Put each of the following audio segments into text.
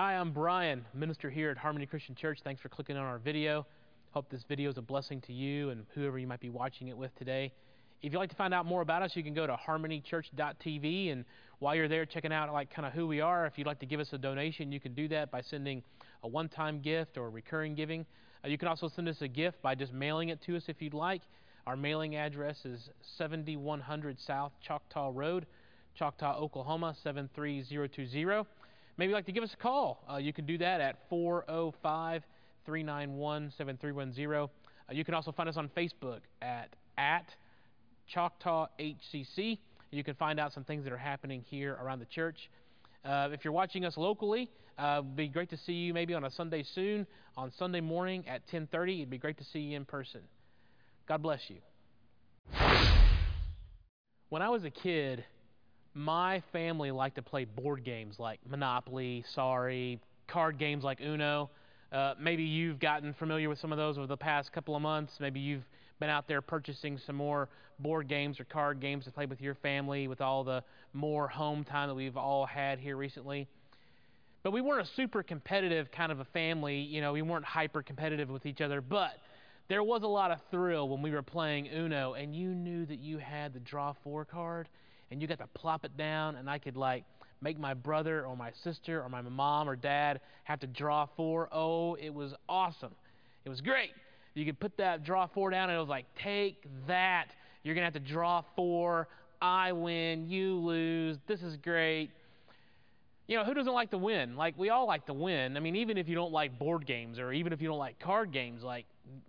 Hi, I'm Brian, minister here at Harmony Christian Church. Thanks for clicking on our video. Hope this video is a blessing to you and whoever you might be watching it with today. If you'd like to find out more about us, you can go to harmonychurch.tv and while you're there checking out like kind of who we are, if you'd like to give us a donation, you can do that by sending a one-time gift or recurring giving. Uh, you can also send us a gift by just mailing it to us if you'd like. Our mailing address is 7100 South Choctaw Road, Choctaw, Oklahoma 73020. Maybe you'd like to give us a call. Uh, you can do that at 405 391 7310. Uh, you can also find us on Facebook at, at Choctaw HCC. You can find out some things that are happening here around the church. Uh, if you're watching us locally, uh, it'd be great to see you maybe on a Sunday soon, on Sunday morning at 10:30. It'd be great to see you in person. God bless you. When I was a kid, my family liked to play board games like Monopoly, Sorry, card games like Uno. Uh, maybe you've gotten familiar with some of those over the past couple of months. Maybe you've been out there purchasing some more board games or card games to play with your family with all the more home time that we've all had here recently. But we weren't a super competitive kind of a family. You know, we weren't hyper competitive with each other. But there was a lot of thrill when we were playing Uno and you knew that you had the draw four card and you got to plop it down and I could like make my brother or my sister or my mom or dad have to draw four. Oh, it was awesome. It was great. You could put that draw four down and it was like, take that. You're going to have to draw four. I win. You lose. This is great. You know, who doesn't like to win? Like, we all like to win. I mean, even if you don't like board games or even if you don't like card games, like,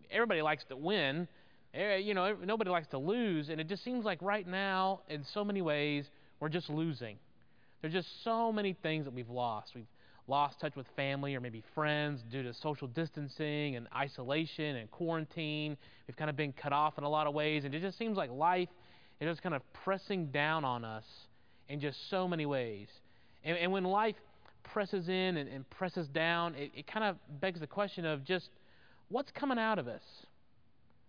everybody likes to win. Eh, you know, nobody likes to lose. And it just seems like right now, in so many ways, we're just losing. There's just so many things that we've lost. We've lost touch with family or maybe friends due to social distancing and isolation and quarantine. We've kind of been cut off in a lot of ways, and it just seems like life is just kind of pressing down on us in just so many ways. And, and when life presses in and, and presses down, it, it kind of begs the question of just what's coming out of us?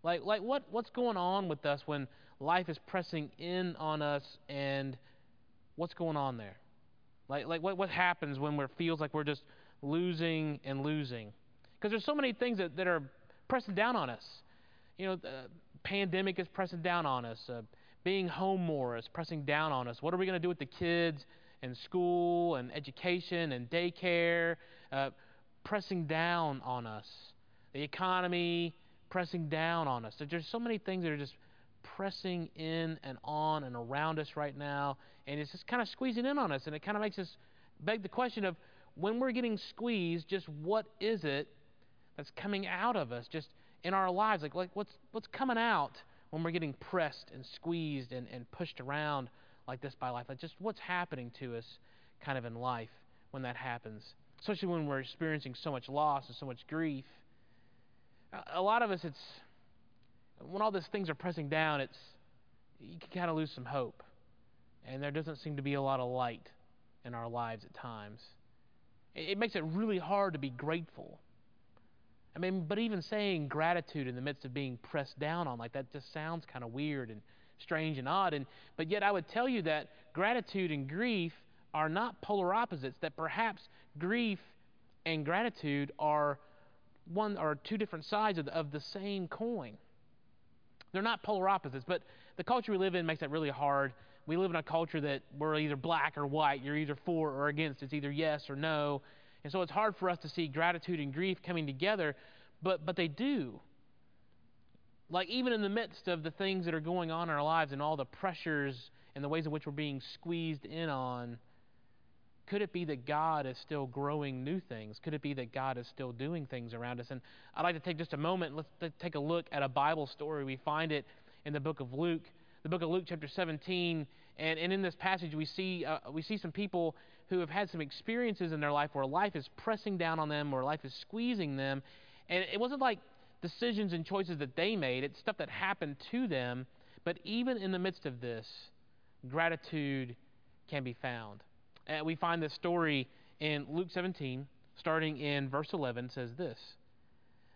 Like, like what, what's going on with us when life is pressing in on us and what's going on there? Like, like what, what happens when it feels like we're just losing and losing? Because there's so many things that, that are pressing down on us. You know, the pandemic is pressing down on us. Uh, being home more is pressing down on us. What are we going to do with the kids and school and education and daycare? Uh, pressing down on us. The economy pressing down on us. There's so many things that are just pressing in and on and around us right now, and it's just kind of squeezing in on us, and it kind of makes us beg the question of when we're getting squeezed, just what is it that's coming out of us, just in our lives? Like, like what's what's coming out when we're getting pressed and squeezed and, and pushed around like this by life? Like, just what's happening to us, kind of in life when that happens, especially when we're experiencing so much loss and so much grief. A lot of us, it's when all these things are pressing down, it's you can kind of lose some hope, and there doesn't seem to be a lot of light in our lives at times. It, it makes it really hard to be grateful. I mean, but even saying gratitude in the midst of being pressed down on like that just sounds kind of weird and strange and odd. And but yet I would tell you that gratitude and grief are not polar opposites. That perhaps grief and gratitude are one or two different sides of the, of the same coin. They're not polar opposites, but the culture we live in makes that really hard. We live in a culture that we're either black or white. You're either for or against. It's either yes or no. And so it's hard for us to see gratitude and grief coming together, but, but they do. Like, even in the midst of the things that are going on in our lives and all the pressures and the ways in which we're being squeezed in on, could it be that God is still growing new things? Could it be that God is still doing things around us? And I'd like to take just a moment, let's take a look at a Bible story. We find it in the book of Luke, the book of Luke, chapter 17. And, and in this passage, we see, uh, we see some people who have had some experiences in their life where life is pressing down on them, where life is squeezing them. And it wasn't like decisions and choices that they made, it's stuff that happened to them. But even in the midst of this, gratitude can be found. And we find this story in Luke 17, starting in verse 11, says this.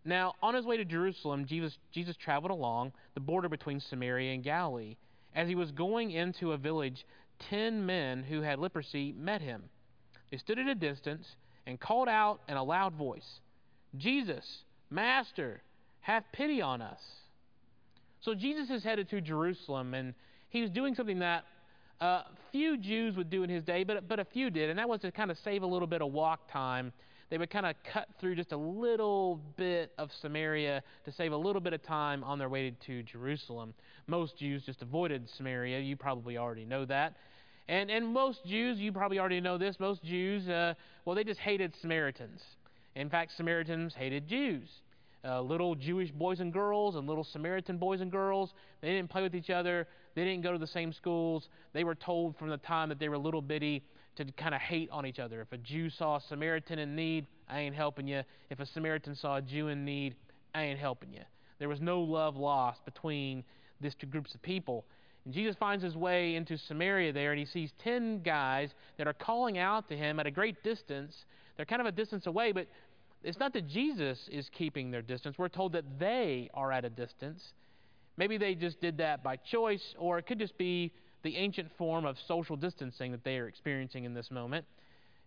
Now, on his way to Jerusalem, Jesus, Jesus traveled along the border between Samaria and Galilee. As he was going into a village, ten men who had leprosy met him. They stood at a distance and called out in a loud voice, Jesus, Master, have pity on us. So Jesus is headed to Jerusalem, and he was doing something that uh, few Jews would do in his day, but, but a few did, and that was to kind of save a little bit of walk time. They would kind of cut through just a little bit of Samaria to save a little bit of time on their way to Jerusalem. Most Jews just avoided Samaria. You probably already know that. And, and most Jews, you probably already know this, most Jews, uh, well, they just hated Samaritans. In fact, Samaritans hated Jews. Uh, little Jewish boys and girls and little Samaritan boys and girls, they didn't play with each other. They didn't go to the same schools. They were told from the time that they were little bitty to kind of hate on each other. If a Jew saw a Samaritan in need, I ain't helping you. If a Samaritan saw a Jew in need, I ain't helping you. There was no love lost between these two groups of people. And Jesus finds his way into Samaria there, and he sees 10 guys that are calling out to him at a great distance. They're kind of a distance away, but it's not that Jesus is keeping their distance. We're told that they are at a distance. Maybe they just did that by choice, or it could just be the ancient form of social distancing that they are experiencing in this moment.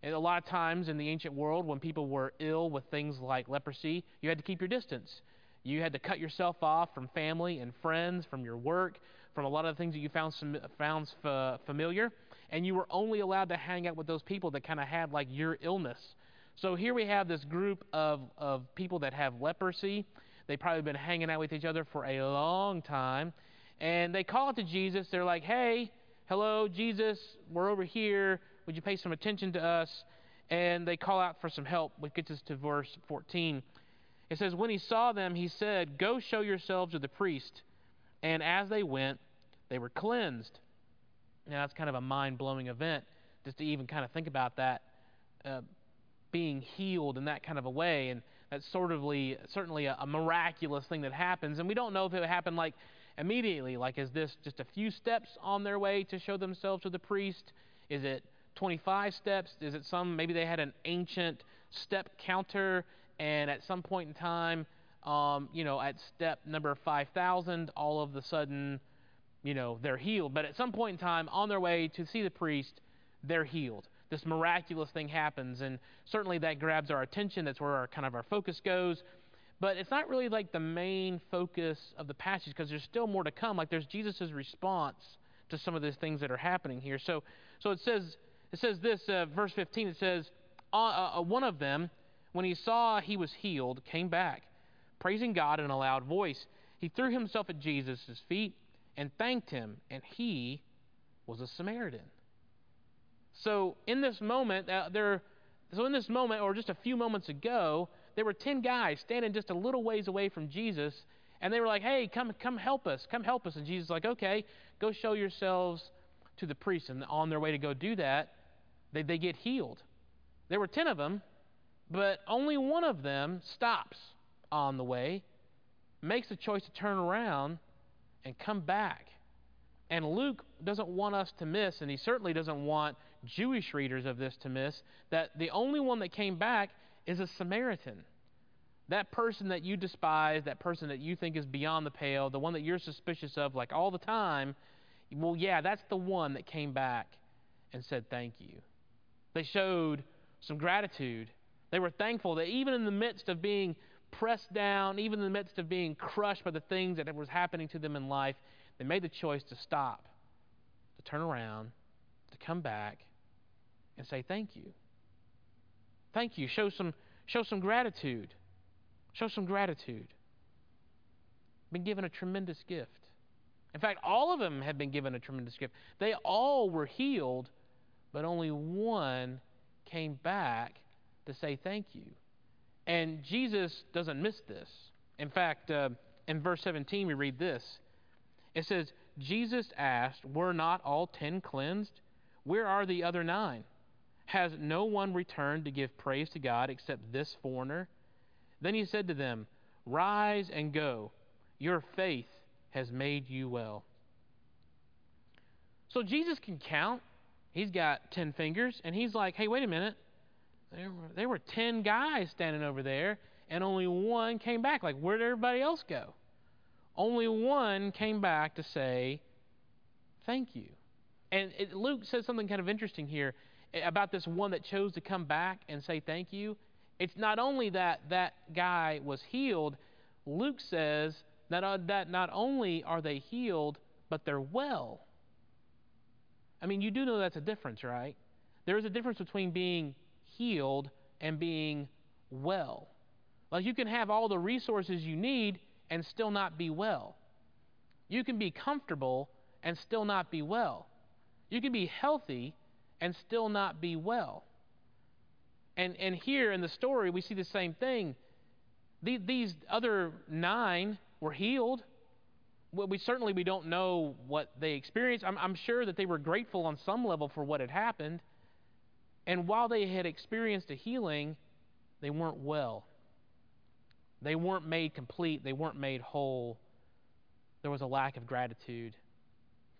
And a lot of times in the ancient world, when people were ill with things like leprosy, you had to keep your distance. You had to cut yourself off from family and friends, from your work, from a lot of the things that you found, found familiar. And you were only allowed to hang out with those people that kind of had like your illness. So here we have this group of, of people that have leprosy They've probably been hanging out with each other for a long time. And they call to Jesus. They're like, hey, hello, Jesus, we're over here. Would you pay some attention to us? And they call out for some help, which gets us to verse 14. It says, When he saw them, he said, Go show yourselves to the priest. And as they went, they were cleansed. Now, that's kind of a mind blowing event just to even kind of think about that uh, being healed in that kind of a way. And that's sort of certainly a, a miraculous thing that happens. And we don't know if it happened like immediately. Like, is this just a few steps on their way to show themselves to the priest? Is it 25 steps? Is it some, maybe they had an ancient step counter, and at some point in time, um, you know, at step number 5,000, all of a sudden, you know, they're healed. But at some point in time, on their way to see the priest, they're healed this miraculous thing happens, and certainly that grabs our attention. That's where our kind of our focus goes. But it's not really like the main focus of the passage because there's still more to come. Like there's Jesus' response to some of these things that are happening here. So, so it says it says this, uh, verse 15. It says, uh, uh, uh, one of them, when he saw he was healed, came back, praising God in a loud voice. He threw himself at Jesus' feet and thanked him, and he was a Samaritan. So in this moment, uh, there, so in this moment, or just a few moments ago, there were ten guys standing just a little ways away from Jesus, and they were like, "Hey, come, come help us, come help us." And Jesus was like, "Okay, go show yourselves to the priest." And on their way to go do that, they, they get healed. There were ten of them, but only one of them stops on the way, makes the choice to turn around and come back. And Luke doesn't want us to miss, and he certainly doesn't want Jewish readers of this to miss that the only one that came back is a Samaritan. That person that you despise, that person that you think is beyond the pale, the one that you're suspicious of like all the time, well, yeah, that's the one that came back and said thank you. They showed some gratitude. They were thankful that even in the midst of being pressed down, even in the midst of being crushed by the things that was happening to them in life, they made the choice to stop, to turn around, to come back, and say thank you. Thank you. Show some, show some gratitude. Show some gratitude. Been given a tremendous gift. In fact, all of them have been given a tremendous gift. They all were healed, but only one came back to say thank you. And Jesus doesn't miss this. In fact, uh, in verse 17, we read this it says, Jesus asked, Were not all ten cleansed? Where are the other nine? Has no one returned to give praise to God except this foreigner? Then he said to them, Rise and go. Your faith has made you well. So Jesus can count. He's got 10 fingers, and he's like, Hey, wait a minute. There were, there were 10 guys standing over there, and only one came back. Like, where'd everybody else go? Only one came back to say, Thank you. And it, Luke says something kind of interesting here about this one that chose to come back and say thank you. It's not only that that guy was healed, Luke says that, uh, that not only are they healed, but they're well. I mean, you do know that's a difference, right? There is a difference between being healed and being well. Like you can have all the resources you need and still not be well. You can be comfortable and still not be well. You can be healthy and still not be well. And, and here in the story, we see the same thing. These, these other nine were healed. Well, we certainly we don't know what they experienced. I'm, I'm sure that they were grateful on some level for what had happened. And while they had experienced a healing, they weren't well. They weren't made complete. They weren't made whole. There was a lack of gratitude.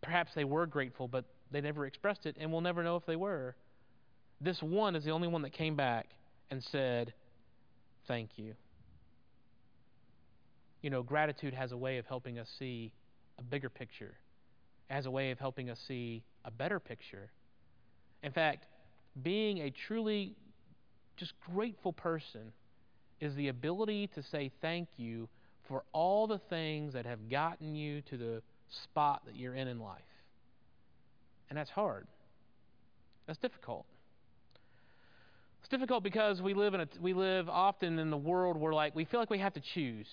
Perhaps they were grateful, but they never expressed it, and we'll never know if they were. This one is the only one that came back and said, Thank you. You know, gratitude has a way of helping us see a bigger picture, has a way of helping us see a better picture. In fact, being a truly just grateful person is the ability to say thank you for all the things that have gotten you to the spot that you're in in life. And that's hard. That's difficult. It's difficult because we live in a, we live often in the world where like we feel like we have to choose.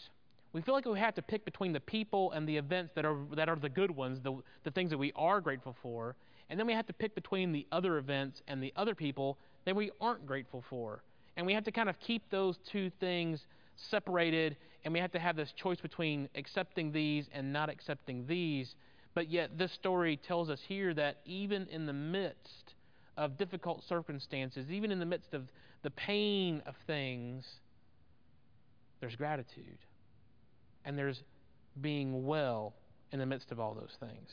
We feel like we have to pick between the people and the events that are that are the good ones, the the things that we are grateful for, and then we have to pick between the other events and the other people that we aren't grateful for. And we have to kind of keep those two things separated, and we have to have this choice between accepting these and not accepting these. But yet, this story tells us here that even in the midst of difficult circumstances, even in the midst of the pain of things, there's gratitude. And there's being well in the midst of all those things.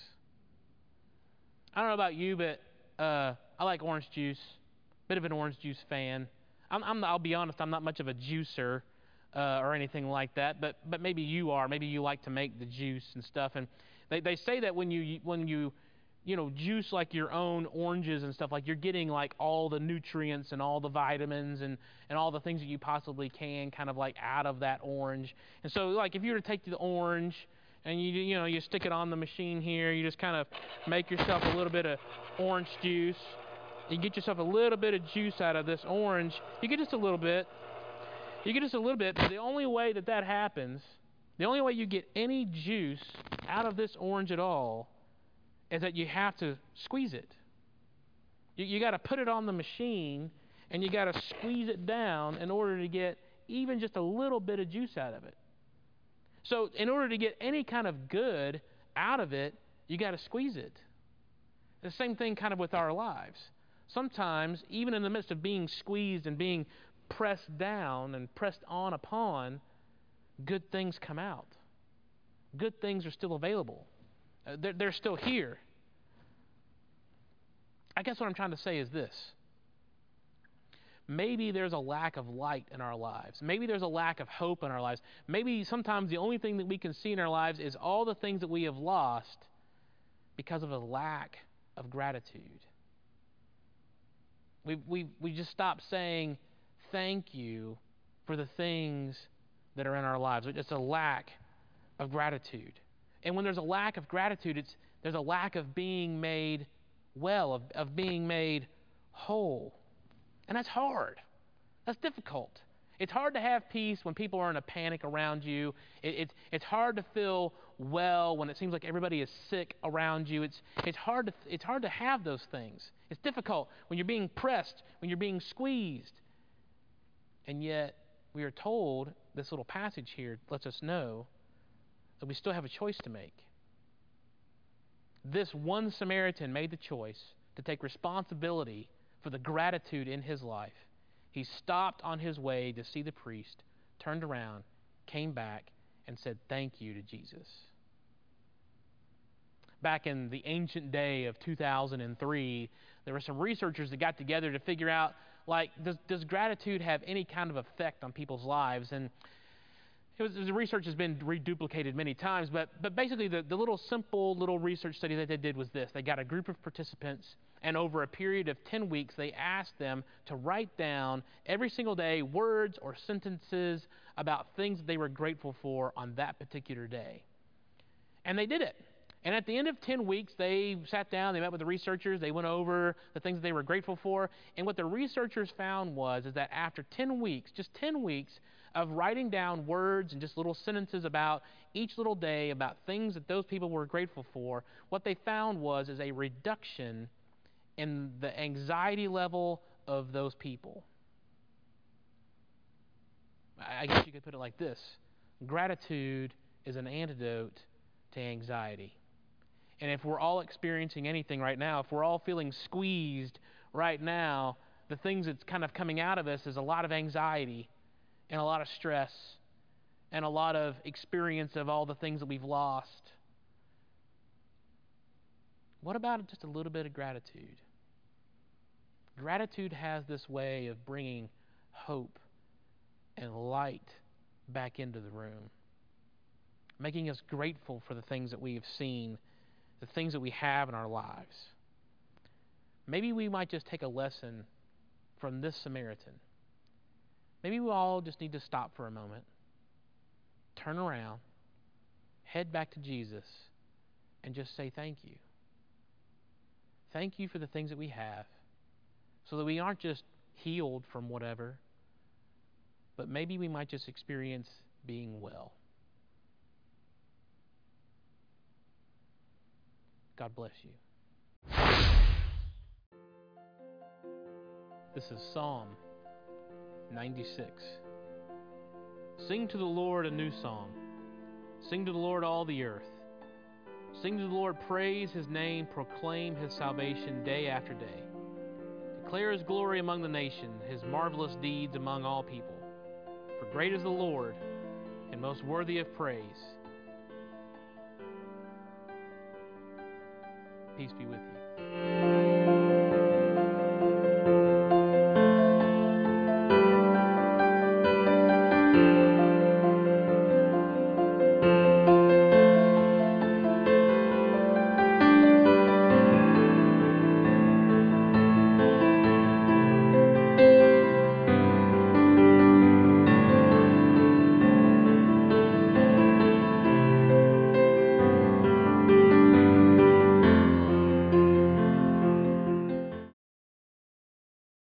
I don't know about you, but uh, I like orange juice. Bit of an orange juice fan. I'm, I'm I'll be honest, I'm not much of a juicer uh, or anything like that, but but maybe you are. Maybe you like to make the juice and stuff. And they, they say that when you when you you know juice like your own oranges and stuff like you're getting like all the nutrients and all the vitamins and and all the things that you possibly can kind of like out of that orange. And so like if you were to take the orange and you you know you stick it on the machine here, you just kind of make yourself a little bit of orange juice. You get yourself a little bit of juice out of this orange. You get just a little bit. You get just a little bit, but the only way that that happens the only way you get any juice out of this orange at all is that you have to squeeze it. You, you got to put it on the machine and you got to squeeze it down in order to get even just a little bit of juice out of it. So, in order to get any kind of good out of it, you got to squeeze it. The same thing kind of with our lives. Sometimes, even in the midst of being squeezed and being pressed down and pressed on upon, good things come out. Good things are still available, uh, they're, they're still here. I guess what I'm trying to say is this. Maybe there's a lack of light in our lives. Maybe there's a lack of hope in our lives. Maybe sometimes the only thing that we can see in our lives is all the things that we have lost because of a lack of gratitude. We, we, we just stop saying thank you for the things that are in our lives. It's a lack of gratitude. And when there's a lack of gratitude, it's, there's a lack of being made well, of, of being made whole. And that's hard. That's difficult. It's hard to have peace when people are in a panic around you. It, it's, it's hard to feel well when it seems like everybody is sick around you. It's, it's, hard to, it's hard to have those things. It's difficult when you're being pressed, when you're being squeezed. And yet, we are told this little passage here lets us know that we still have a choice to make. This one Samaritan made the choice to take responsibility for the gratitude in his life. He stopped on his way to see the priest, turned around, came back, and said thank you to Jesus. Back in the ancient day of 2003, there were some researchers that got together to figure out like does, does gratitude have any kind of effect on people's lives and it was, the research has been reduplicated many times, but, but basically the, the little simple little research study that they did was this. They got a group of participants, and over a period of 10 weeks, they asked them to write down every single day words or sentences about things that they were grateful for on that particular day. And they did it. And at the end of 10 weeks, they sat down, they met with the researchers, they went over the things that they were grateful for. And what the researchers found was is that after 10 weeks, just 10 weeks of writing down words and just little sentences about each little day about things that those people were grateful for, what they found was is a reduction in the anxiety level of those people. I guess you could put it like this. Gratitude is an antidote to anxiety. And if we're all experiencing anything right now, if we're all feeling squeezed right now, the things that's kind of coming out of us is a lot of anxiety and a lot of stress and a lot of experience of all the things that we've lost. What about just a little bit of gratitude? Gratitude has this way of bringing hope and light back into the room, making us grateful for the things that we have seen the things that we have in our lives. Maybe we might just take a lesson from this Samaritan. Maybe we all just need to stop for a moment, turn around, head back to Jesus, and just say thank you. Thank you for the things that we have, so that we aren't just healed from whatever, but maybe we might just experience being well. God bless you. This is Psalm 96. Sing to the Lord a new song. Sing to the Lord all the earth. Sing to the Lord, praise his name, proclaim his salvation day after day. Declare his glory among the nations, his marvelous deeds among all people. For great is the Lord, and most worthy of praise. Peace be with you.